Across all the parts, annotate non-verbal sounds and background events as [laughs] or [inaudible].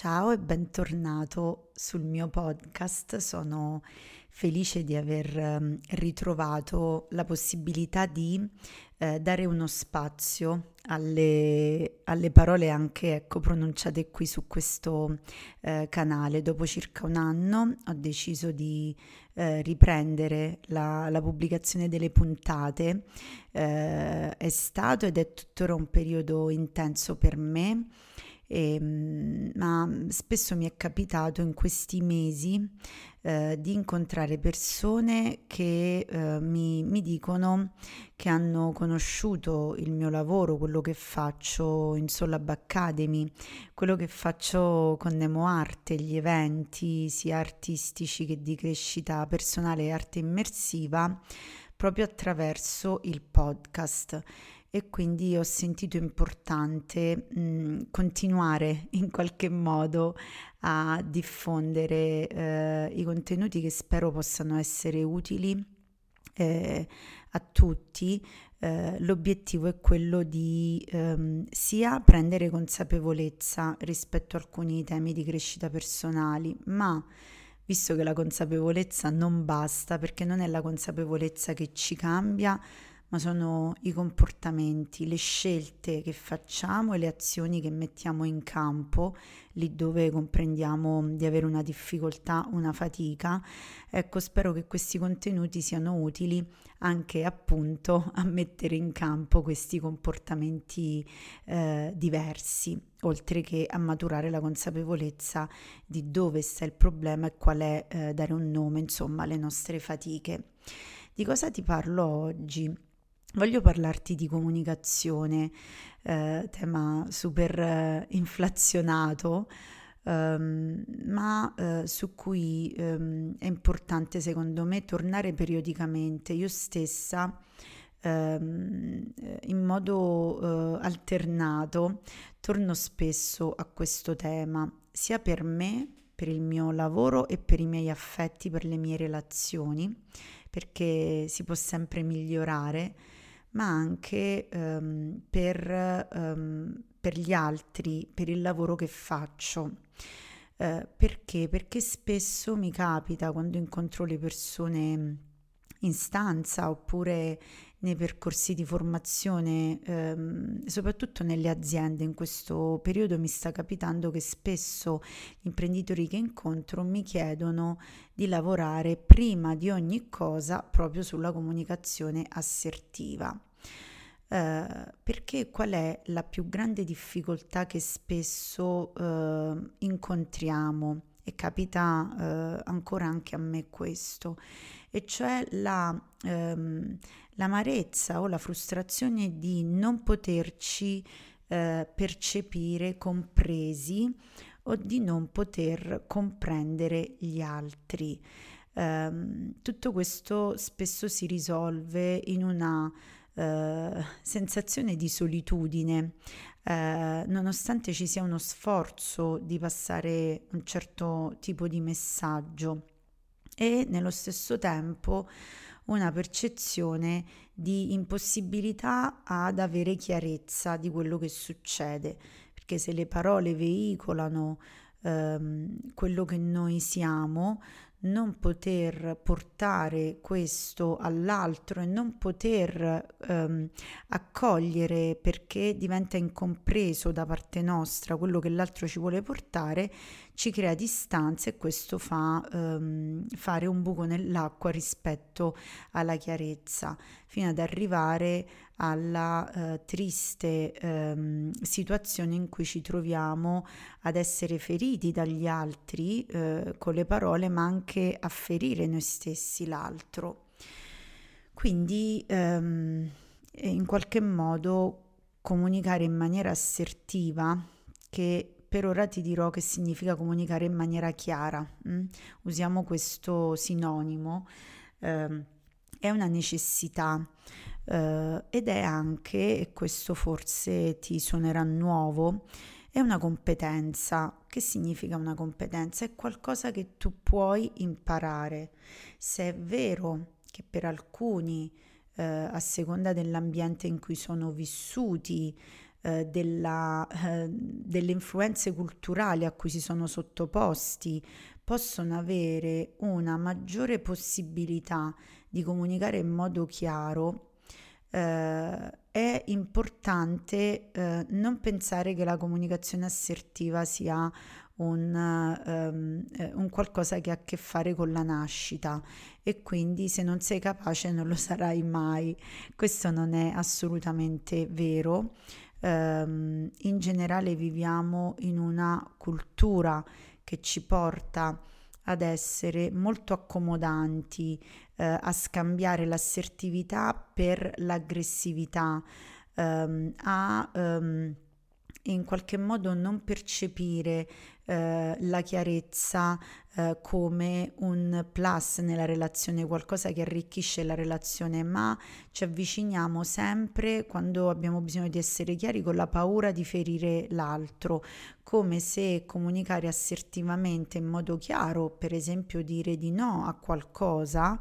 Ciao e bentornato sul mio podcast. Sono felice di aver ehm, ritrovato la possibilità di eh, dare uno spazio alle, alle parole anche ecco, pronunciate qui su questo eh, canale. Dopo circa un anno ho deciso di eh, riprendere la, la, pubblicazione delle puntate. Eh, è stato ed è tuttora un periodo intenso per me e, ehm, ma spesso mi è capitato in questi mesi eh, di incontrare persone che eh, mi, mi, dicono che hanno conosciuto il mio lavoro, quello che faccio in Solab Academy, quello che faccio con Nemo Arte, gli eventi sia artistici che di crescita personale e arte immersiva, proprio attraverso il podcast e quindi ho sentito importante mh, continuare [laughs] in qualche modo a diffondere eh, i contenuti che spero possano essere utili eh, a tutti. Eh, l'obiettivo è quello di ehm, sia prendere consapevolezza rispetto a alcuni temi di crescita personali, ma visto che la consapevolezza non basta perché non è la consapevolezza che ci cambia, ma sono i comportamenti, le scelte che facciamo e le azioni che mettiamo in campo lì dove comprendiamo di avere una difficoltà, una fatica. Ecco, spero che questi contenuti siano utili anche appunto a mettere in campo questi comportamenti eh, diversi, oltre che a maturare la consapevolezza di dove sta il problema e qual è eh, dare un nome, insomma, alle nostre fatiche. Di cosa ti parlo oggi? Voglio parlarti di comunicazione, eh, tema super eh, inflazionato, ehm, ma eh, su cui ehm, è importante secondo me tornare periodicamente. Io stessa ehm, in modo eh, alternato torno spesso a questo tema, sia per me, per il mio lavoro e per i miei affetti, per le mie relazioni, perché si può sempre migliorare ma anche um, per, um, per, gli altri, per il lavoro che faccio. Uh, perché? Perché spesso mi capita quando incontro le persone in stanza oppure nei percorsi di formazione, ehm, soprattutto nelle aziende in questo periodo mi sta capitando che spesso gli imprenditori che incontro mi chiedono di lavorare prima di ogni cosa proprio sulla comunicazione assertiva. Eh, perché qual è la più grande difficoltà che spesso eh, incontriamo e capita eh, ancora anche a me questo, e cioè la, ehm, l'amarezza o la frustrazione di non poterci percepire compresi o di non poter comprendere gli altri. Um, tutto questo spesso si risolve in una uh, sensazione di solitudine, uh, nonostante ci sia uno sforzo di passare un certo tipo di messaggio e nello stesso tempo una percezione di impossibilità ad avere chiarezza di quello che succede, perché se le parole veicolano ehm, quello che noi siamo, non poter portare questo all'altro e non poter ehm, accogliere perché diventa incompreso da parte nostra quello che l'altro ci vuole portare, ci crea distanza e questo fa ehm, fare un buco nell'acqua rispetto alla chiarezza, fino ad arrivare alla eh, triste ehm, situazione in cui ci troviamo ad essere feriti dagli altri eh, con le parole, ma anche a ferire noi stessi l'altro. Quindi ehm, in qualche modo comunicare in maniera assertiva che per ora ti dirò che significa comunicare in maniera chiara. Mm? Usiamo questo sinonimo. Eh, è una necessità eh, ed è anche, e questo forse ti suonerà nuovo, è una competenza. Che significa una competenza? È qualcosa che tu puoi imparare. Se è vero che per alcuni, eh, a seconda dell'ambiente in cui sono vissuti, eh, della, eh, delle influenze culturali a cui si sono sottoposti, possono avere una maggiore possibilità di comunicare in modo chiaro, eh, è importante eh, non pensare che la comunicazione assertiva sia un, um, un, qualcosa che ha a che fare con la nascita e quindi se non sei capace non lo [laughs] sarai mai. Questo non è assolutamente vero. Um, in generale viviamo in una cultura che ci porta ad essere molto accomodanti, eh, a scambiare l'assertività per l'aggressività, ehm, a ehm, in qualche modo non percepire eh, la chiarezza eh, come un plus nella relazione, qualcosa che arricchisce la relazione, ma ci avviciniamo sempre quando abbiamo bisogno di essere chiari con la paura di ferire l'altro, come se comunicare assertivamente in modo chiaro, per esempio dire di no a qualcosa,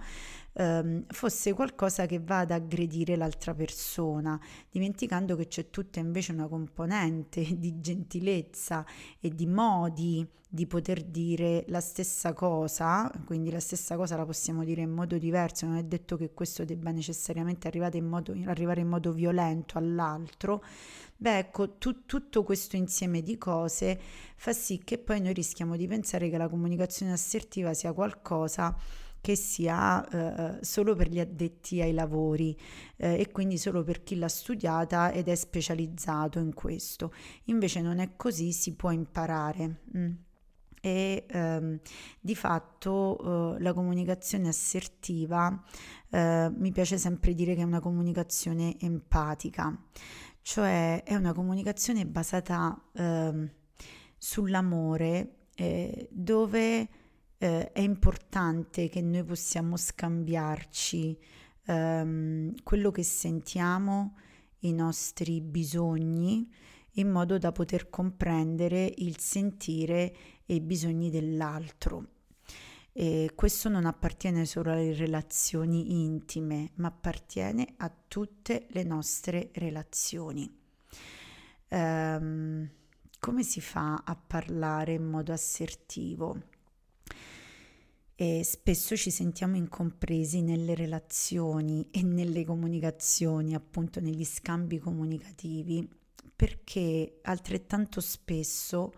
ehm, fosse qualcosa che va ad aggredire l'altra persona, dimenticando che c'è tutta invece una componente [laughs] di gentilezza e di modi di poter dire la stessa cosa, quindi la stessa cosa la possiamo dire in modo diverso, non è detto che questo debba necessariamente arrivare in modo, arrivare in modo violento all'altro, beh ecco, tu, tutto questo insieme di cose fa sì che poi noi rischiamo di pensare che la comunicazione assertiva sia qualcosa che sia eh, solo per gli addetti ai lavori eh, e quindi solo per chi l'ha studiata ed è specializzato in questo. Invece non è così, si può imparare. Mm. E ehm, di fatto eh, la comunicazione assertiva eh, mi piace sempre dire che è una comunicazione empatica, cioè è una comunicazione basata ehm, sull'amore eh, dove eh, è importante che noi possiamo scambiarci ehm, quello che sentiamo, i nostri bisogni, in modo da poter comprendere il sentire e i bisogni dell'altro. E questo non appartiene solo alle relazioni intime, ma appartiene a tutte le nostre relazioni. Um, come si fa a parlare in modo assertivo? E spesso ci sentiamo incompresi nelle relazioni e nelle comunicazioni, appunto negli scambi comunicativi, perché altrettanto spesso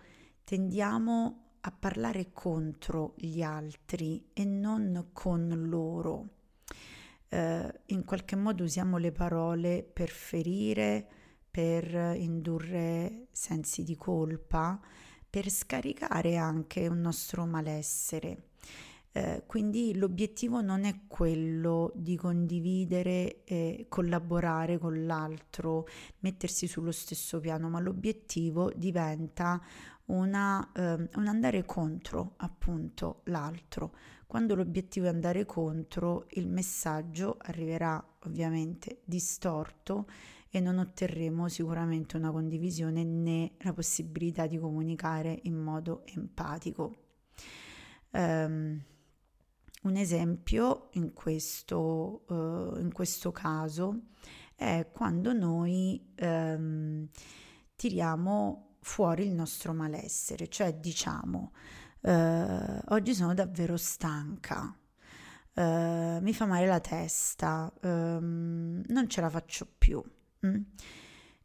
tendiamo a parlare contro gli altri e non con loro. Eh, in qualche modo usiamo le parole per ferire, per indurre sensi di colpa, per scaricare anche un nostro malessere. Eh, quindi l'obiettivo non è quello di condividere e collaborare con l'altro, mettersi sullo stesso piano, ma l'obiettivo diventa una, eh, un andare contro appunto l'altro. Quando l'obiettivo è andare contro, il messaggio arriverà ovviamente distorto e non otterremo sicuramente una condivisione né la possibilità di comunicare in modo empatico. Um, un esempio in questo, uh, in questo, caso è quando noi um, tiriamo fuori il nostro malessere, cioè diciamo uh, oggi sono davvero stanca, uh, mi fa male la testa, um, non ce la faccio più. Mm?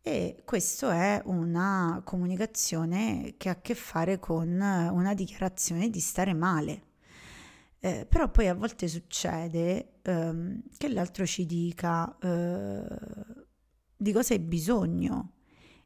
E questo è una comunicazione che ha a che fare con una dichiarazione di stare male. Eh, però poi a volte succede ehm, che l'altro ci dica eh, di cosa hai bisogno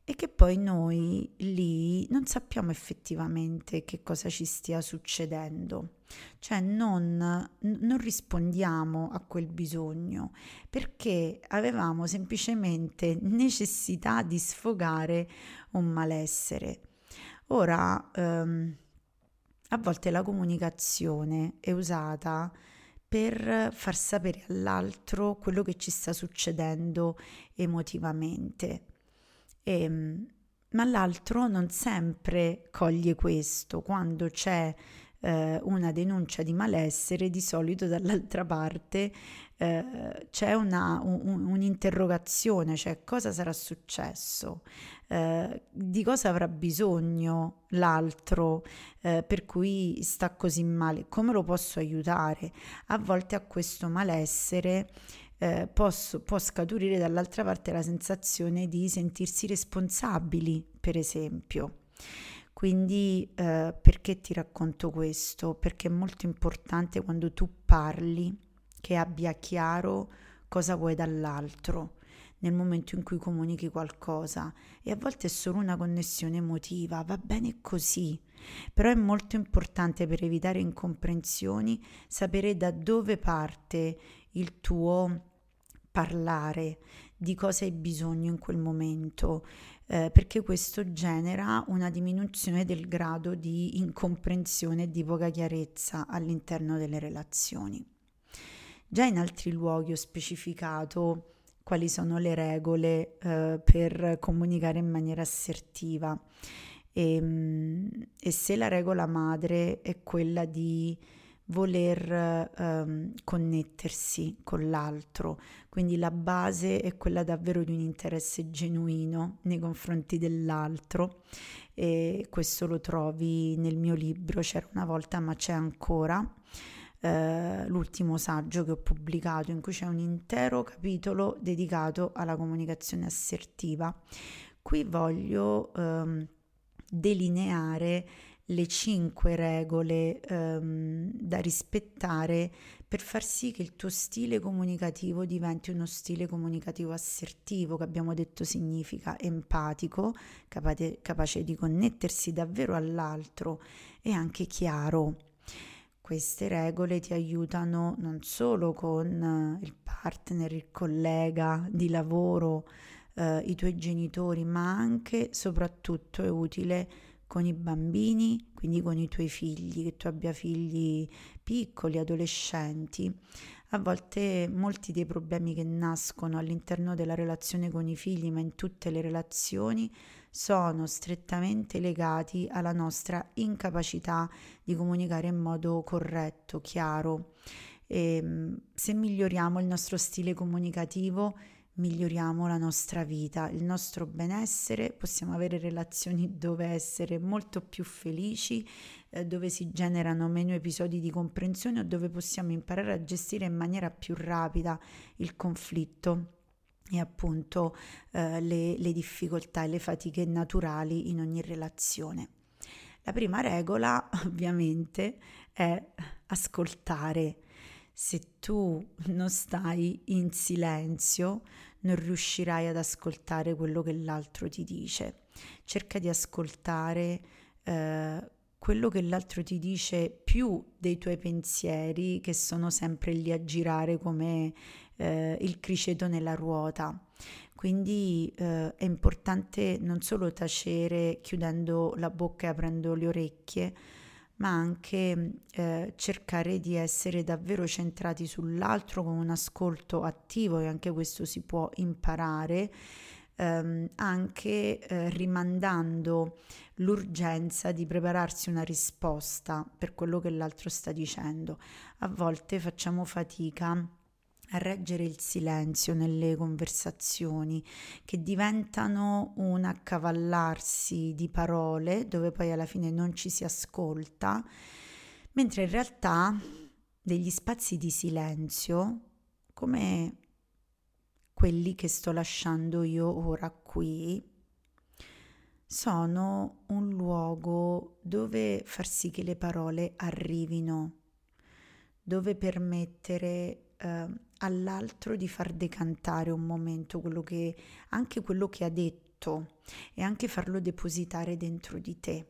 e che poi noi lì non sappiamo effettivamente che cosa ci stia succedendo, cioè non, non rispondiamo a quel bisogno perché avevamo semplicemente necessità di sfogare un malessere. Ora, ehm, a volte la comunicazione è usata per far sapere all'altro quello che ci sta succedendo emotivamente. E, ehm, ma l'altro non sempre coglie questo. Quando c'è eh, una denuncia di malessere, di solito dall'altra parte eh, c'è una, un, un'interrogazione, cioè cosa sarà successo, eh, di cosa avrà bisogno l'altro eh, per cui sta così male, come lo posso aiutare. A volte a questo malessere eh, posso, può scaturire dall'altra parte la sensazione di sentirsi responsabili, per esempio. Quindi eh, perché ti racconto questo? Perché è molto importante quando tu parli che abbia chiaro cosa vuoi dall'altro nel momento in cui comunichi qualcosa e a volte è solo una connessione emotiva, va bene così, però è molto importante per evitare incomprensioni sapere da dove parte il tuo parlare, di cosa hai bisogno in quel momento, eh, perché questo genera una diminuzione del grado di incomprensione e di poca chiarezza all'interno delle relazioni. Già in altri luoghi ho specificato quali sono le regole eh, per comunicare in maniera assertiva e, ehm, e se la regola madre è quella di voler ehm, connettersi con l'altro, quindi la base è quella davvero di un interesse genuino nei confronti dell'altro e questo lo trovi nel mio libro C'era una volta ma c'è ancora. Eh, l'ultimo saggio che ho pubblicato in cui c'è un intero capitolo dedicato alla comunicazione assertiva. Qui voglio ehm, delineare le cinque regole ehm, da rispettare per far sì che il tuo stile comunicativo diventi uno stile comunicativo assertivo, che abbiamo detto significa empatico, capace, capace di connettersi davvero all'altro e anche chiaro. Queste regole ti aiutano non solo con il partner, il collega di lavoro, eh, i tuoi genitori, ma anche, soprattutto, è utile con i bambini, quindi con i tuoi figli, che tu abbia figli piccoli, adolescenti. A volte molti dei problemi che nascono all'interno della relazione con i figli, ma in tutte le relazioni, sono strettamente legati alla nostra incapacità di comunicare in modo corretto, chiaro. E, ehm, se miglioriamo il nostro stile comunicativo, miglioriamo la nostra vita, il nostro benessere, possiamo avere relazioni dove essere molto più felici, eh, dove si generano meno episodi di comprensione o dove possiamo imparare a gestire in maniera più rapida il conflitto e appunto eh, le, le difficoltà e le fatiche naturali in ogni relazione. La prima regola [laughs] ovviamente è ascoltare. Se tu non stai in silenzio, non riuscirai ad ascoltare quello che l'altro ti dice. Cerca di ascoltare eh, quello che l'altro ti dice più dei tuoi pensieri che sono sempre lì a girare come eh, il criceto nella ruota. Quindi eh, è importante non solo tacere chiudendo la bocca e aprendo le orecchie, ma anche eh, cercare di essere davvero centrati sull'altro con un ascolto attivo e anche questo si può imparare, ehm, anche eh, rimandando l'urgenza di prepararsi una risposta per quello che l'altro sta dicendo. A volte facciamo fatica a reggere il silenzio nelle conversazioni che diventano un accavallarsi di parole dove poi alla fine non ci si ascolta, mentre in realtà degli spazi di silenzio come quelli che sto lasciando io ora qui sono un luogo dove far sì che le parole arrivino, dove permettere eh, all'altro di far decantare un momento quello che, anche quello che ha detto e anche farlo depositare dentro di te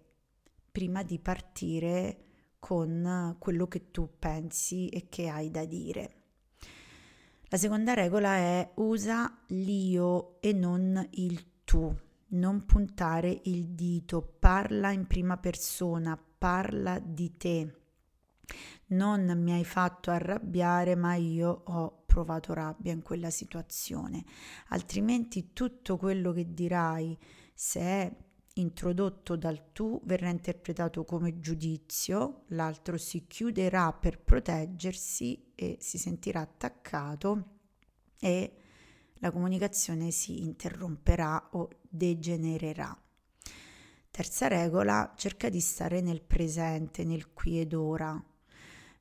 prima di partire con quello che tu pensi e che hai da dire. La seconda regola è usa l'io e non il tu, non puntare il dito, parla in prima persona, parla di te. Non mi hai fatto arrabbiare, ma io ho provato rabbia in quella situazione, altrimenti tutto quello che dirai, se è introdotto dal tu verrà interpretato come giudizio, l'altro si chiuderà per proteggersi e si sentirà attaccato e la comunicazione si interromperà o degenererà. Terza regola, cerca di stare nel presente, nel qui ed ora.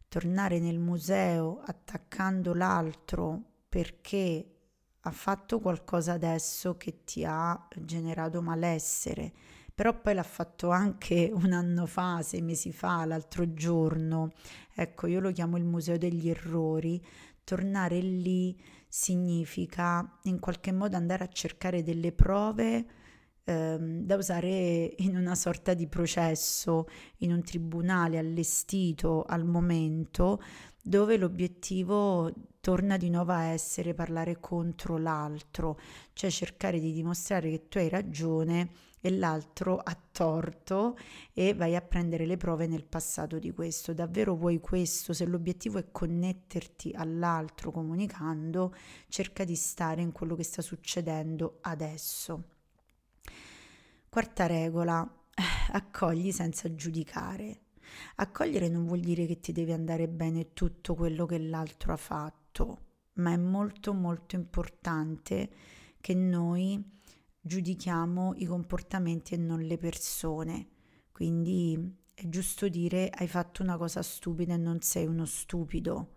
Tornare nel museo attaccando l'altro perché ha fatto qualcosa adesso che ti ha generato malessere, però poi l'ha fatto anche [laughs] un anno fa, sei mesi fa, l'altro giorno. Ecco, io lo chiamo il museo degli errori. Tornare lì significa in qualche modo andare a cercare delle prove ehm, da usare in una sorta di processo, in un tribunale allestito al momento, dove l'obiettivo torna di nuovo a essere parlare contro l'altro, cioè cercare di dimostrare che tu hai ragione e l'altro ha torto e vai a prendere le prove nel passato di questo. Davvero vuoi questo? Se l'obiettivo è connetterti all'altro comunicando, cerca di stare in quello che sta succedendo adesso. Quarta regola, accogli senza giudicare. Accogliere non vuol dire che ti deve andare bene tutto quello che l'altro ha fatto, ma è molto molto importante che noi giudichiamo i comportamenti e non le persone. Quindi è giusto dire hai fatto una cosa stupida e non sei uno stupido,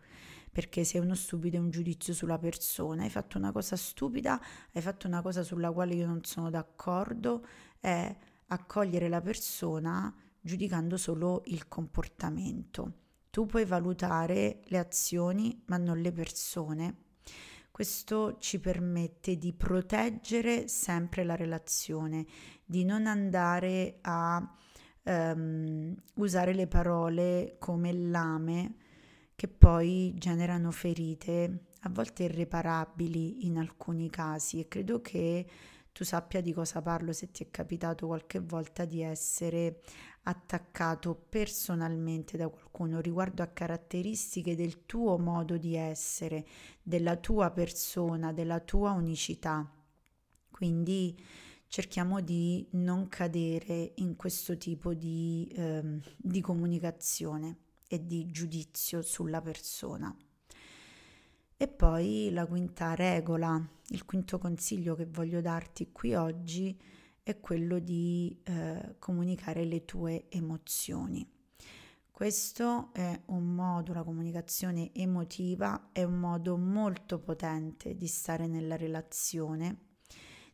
perché sei uno stupido è un giudizio sulla persona. Hai fatto una cosa stupida, hai fatto una cosa sulla quale io non sono d'accordo, è accogliere la persona giudicando solo il comportamento. Tu puoi valutare le azioni ma non le persone. Questo ci permette di proteggere sempre la relazione, di non andare a um, usare le parole come lame che poi generano ferite, a volte irreparabili in alcuni casi e credo che tu sappia di cosa parlo se ti è capitato qualche volta di essere attaccato personalmente da qualcuno riguardo a caratteristiche del tuo modo di essere, della tua persona, della tua unicità. Quindi cerchiamo di non cadere in questo tipo di, eh, di comunicazione e di giudizio sulla persona. E poi la quinta regola, il quinto consiglio che voglio darti qui oggi è quello di eh, comunicare le tue emozioni. Questo è un modo, la comunicazione emotiva è un modo molto potente di stare nella relazione,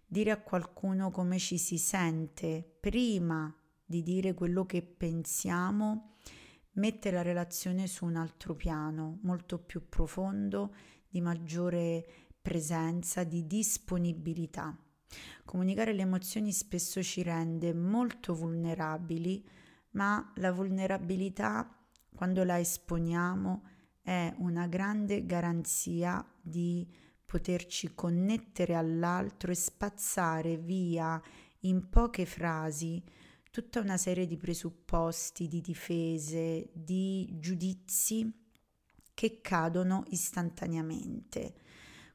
dire a qualcuno come ci si sente prima di dire quello che pensiamo, mette la relazione su un altro piano molto più profondo di maggiore presenza, di disponibilità. Comunicare le emozioni spesso ci rende molto vulnerabili, ma la vulnerabilità, quando la esponiamo, è una grande garanzia di poterci connettere all'altro e spazzare via in poche frasi tutta una serie di presupposti, di difese, di giudizi che cadono istantaneamente.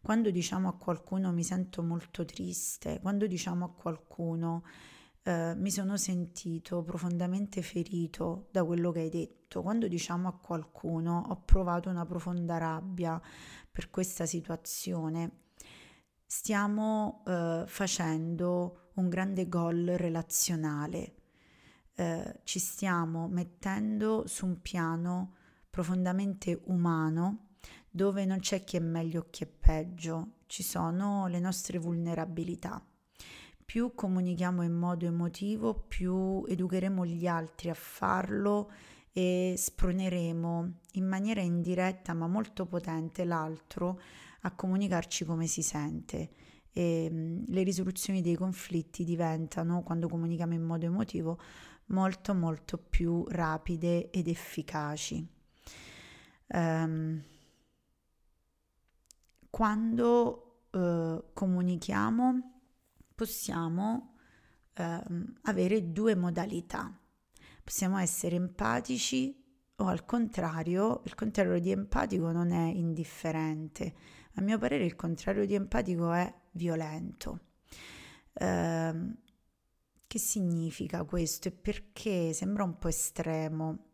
Quando diciamo a qualcuno mi sento molto triste, quando diciamo a qualcuno eh, mi sono sentito profondamente ferito da quello che hai detto, quando diciamo a qualcuno ho provato una profonda rabbia per questa situazione, stiamo eh, facendo un grande gol relazionale, eh, ci stiamo mettendo su un piano profondamente umano dove non c'è chi è meglio o chi è peggio, ci sono le nostre vulnerabilità. Più comunichiamo in modo emotivo, più educheremo gli altri a farlo e sproneremo in maniera indiretta ma molto potente l'altro a comunicarci come si sente e mm, le risoluzioni dei conflitti diventano, quando comunichiamo in modo emotivo, molto molto più rapide ed efficaci ehm, quando eh, comunichiamo possiamo ehm, avere due modalità. Possiamo essere empatici o al contrario, il contrario di empatico non è indifferente. A mio parere il contrario di empatico è violento. Eh, che significa questo e perché sembra un po' estremo,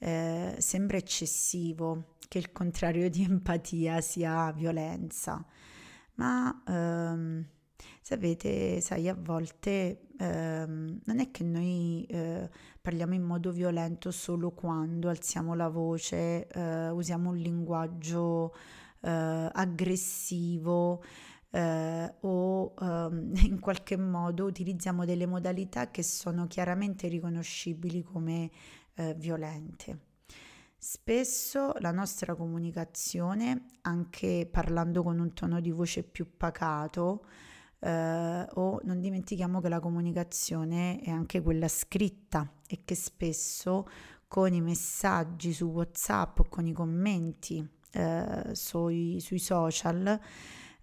eh, sembra eccessivo che il contrario di empatia sia violenza, ma ehm, sapete, sai, a volte ehm, non è che noi eh, parliamo in modo violento solo quando alziamo la voce, eh, usiamo un linguaggio eh, aggressivo eh, o ehm, [laughs] in qualche modo utilizziamo delle modalità che sono chiaramente riconoscibili come eh, violente. Spesso la nostra comunicazione, anche parlando con un tono di voce più pacato, eh, o non dimentichiamo che la comunicazione è anche quella scritta e che spesso con i messaggi su WhatsApp o con i commenti eh, sui, sui, social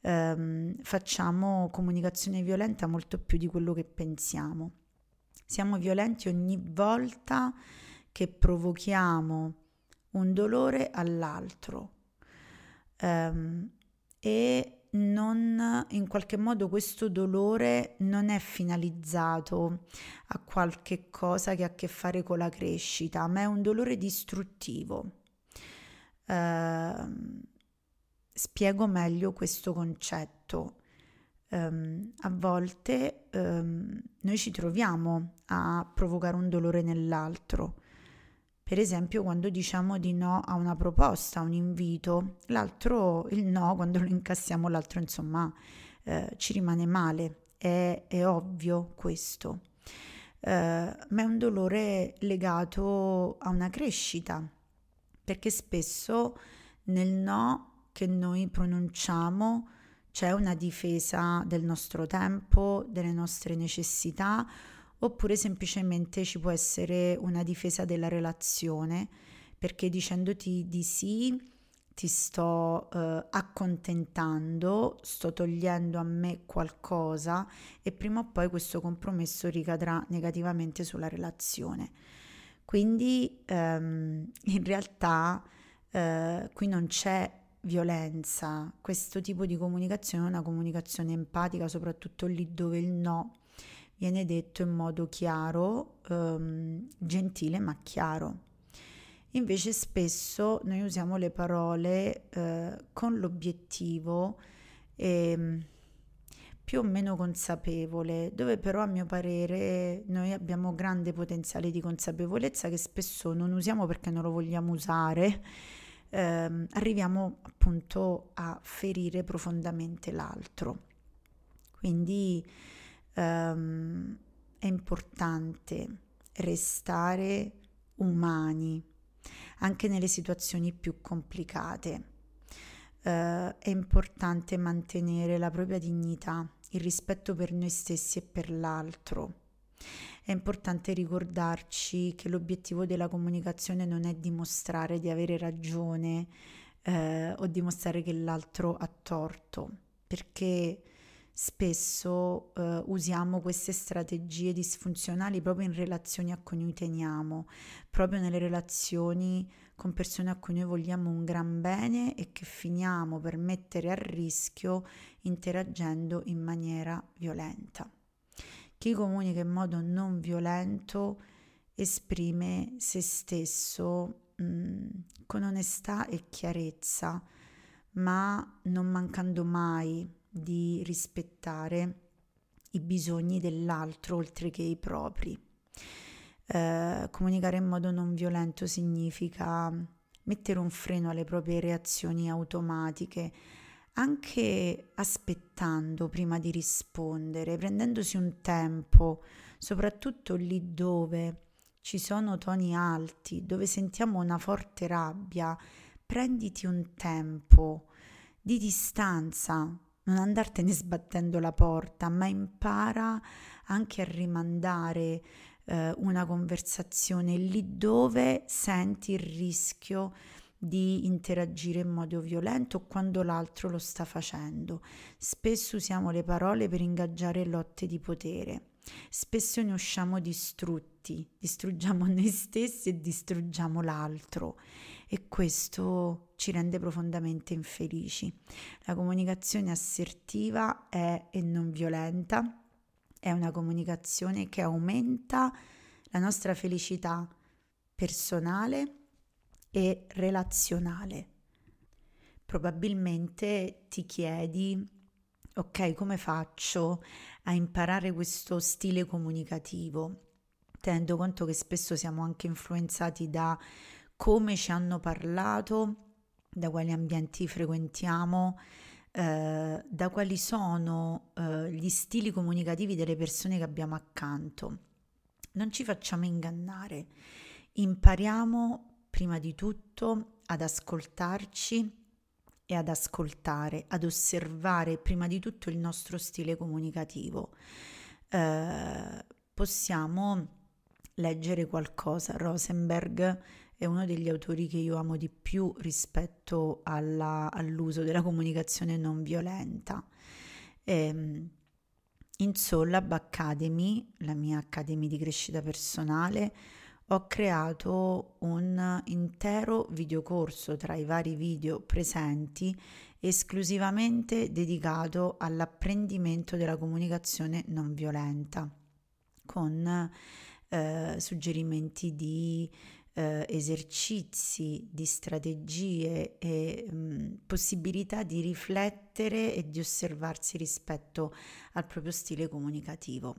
ehm, facciamo comunicazione violenta molto più di quello che pensiamo. Siamo violenti ogni volta provochiamo un dolore all'altro um, e non in qualche modo questo dolore non è finalizzato a qualche cosa che ha a che fare con la crescita, ma è un dolore distruttivo. Uh, spiego meglio questo concetto. Um, a volte um, noi ci troviamo a provocare un dolore nell'altro per esempio, quando diciamo di no a una proposta, a un invito, l'altro, il no, quando lo incassiamo, l'altro insomma eh, ci rimane male. È, è ovvio questo. Eh, ma è un dolore legato a una crescita, perché spesso nel no che noi pronunciamo c'è una difesa del nostro tempo, delle nostre necessità oppure semplicemente ci può essere una difesa della relazione perché dicendoti di sì ti sto eh, accontentando, sto togliendo a me qualcosa e prima o poi questo compromesso ricadrà negativamente sulla relazione. Quindi ehm, in realtà eh, qui non c'è violenza, questo tipo di comunicazione è una comunicazione empatica, soprattutto lì dove il no viene detto in modo chiaro, ehm, gentile ma chiaro. Invece spesso noi usiamo le parole eh, con l'obiettivo eh, più o meno consapevole, dove però a mio parere noi abbiamo grande potenziale di consapevolezza che spesso non usiamo perché non lo vogliamo usare, eh, arriviamo appunto a ferire profondamente l'altro. Quindi um, è importante restare umani anche nelle situazioni più complicate. Uh, è importante mantenere la propria dignità, il rispetto per noi stessi e per l'altro. È importante ricordarci che l'obiettivo della comunicazione non è dimostrare di avere ragione eh, o dimostrare che l'altro ha torto, perché spesso eh, usiamo queste strategie disfunzionali proprio in relazioni a cui noi teniamo, proprio nelle relazioni con persone a cui noi vogliamo un gran bene e che finiamo per mettere a rischio interagendo in maniera violenta. Chi comunica in modo non violento esprime se stesso mh, con onestà e chiarezza, ma non mancando mai di rispettare i bisogni dell'altro oltre che i propri. Eh, comunicare in modo non violento significa mettere un freno alle proprie reazioni automatiche, anche aspettando prima di rispondere, prendendosi un tempo, soprattutto lì dove ci sono toni alti, dove sentiamo una forte rabbia, prenditi un tempo di distanza, non andartene sbattendo la porta, ma impara anche a rimandare eh, una conversazione lì dove senti il rischio di interagire in modo violento quando l'altro lo sta facendo. Spesso usiamo le parole per ingaggiare lotte di potere. Spesso ne usciamo distrutti, distruggiamo noi stessi e distruggiamo l'altro e questo ci rende profondamente infelici. La comunicazione assertiva è e non violenta, è una comunicazione che aumenta la nostra felicità personale e relazionale. Probabilmente ti chiedi, ok, come faccio a imparare questo stile comunicativo? Tenendo conto che spesso siamo anche influenzati da come ci hanno parlato, da quali ambienti frequentiamo, eh, da quali sono eh, gli stili comunicativi delle persone che abbiamo accanto. Non ci facciamo ingannare, impariamo prima di tutto ad ascoltarci e ad ascoltare, ad osservare prima di tutto il nostro stile comunicativo. Eh, possiamo leggere qualcosa. Rosenberg è uno degli autori che io amo di più rispetto alla, all'uso della comunicazione non violenta. Ehm, in Sollab Academy, la mia Academy di crescita personale, ho creato un intero videocorso tra i vari video presenti esclusivamente dedicato all'apprendimento della comunicazione non violenta con eh, suggerimenti di eh, esercizi, di strategie e mh, mm, possibilità di riflettere e di osservarsi rispetto al proprio stile comunicativo.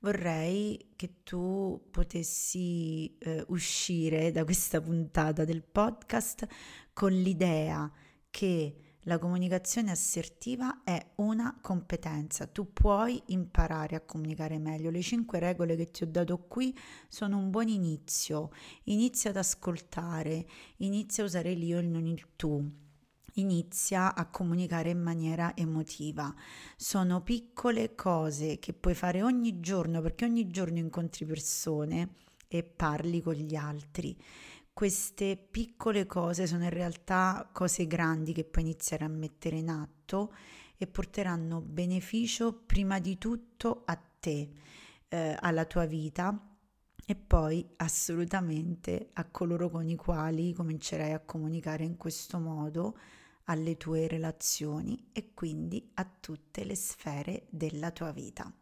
Vorrei che tu potessi eh, uscire da questa puntata del podcast con l'idea che la comunicazione assertiva è una competenza, tu puoi imparare a comunicare meglio. Le cinque regole che ti ho dato qui sono un buon inizio. Inizia ad ascoltare, inizia a usare l'io e non il tu. Inizia a comunicare in maniera emotiva. Sono piccole cose che puoi fare ogni giorno perché ogni giorno incontri persone e parli con gli altri queste piccole cose sono in realtà cose grandi che puoi iniziare a mettere in atto e porteranno beneficio prima di tutto a te, eh, alla tua vita e poi assolutamente a coloro con i quali comincerai a comunicare in questo modo alle tue relazioni e quindi a tutte le sfere della tua vita.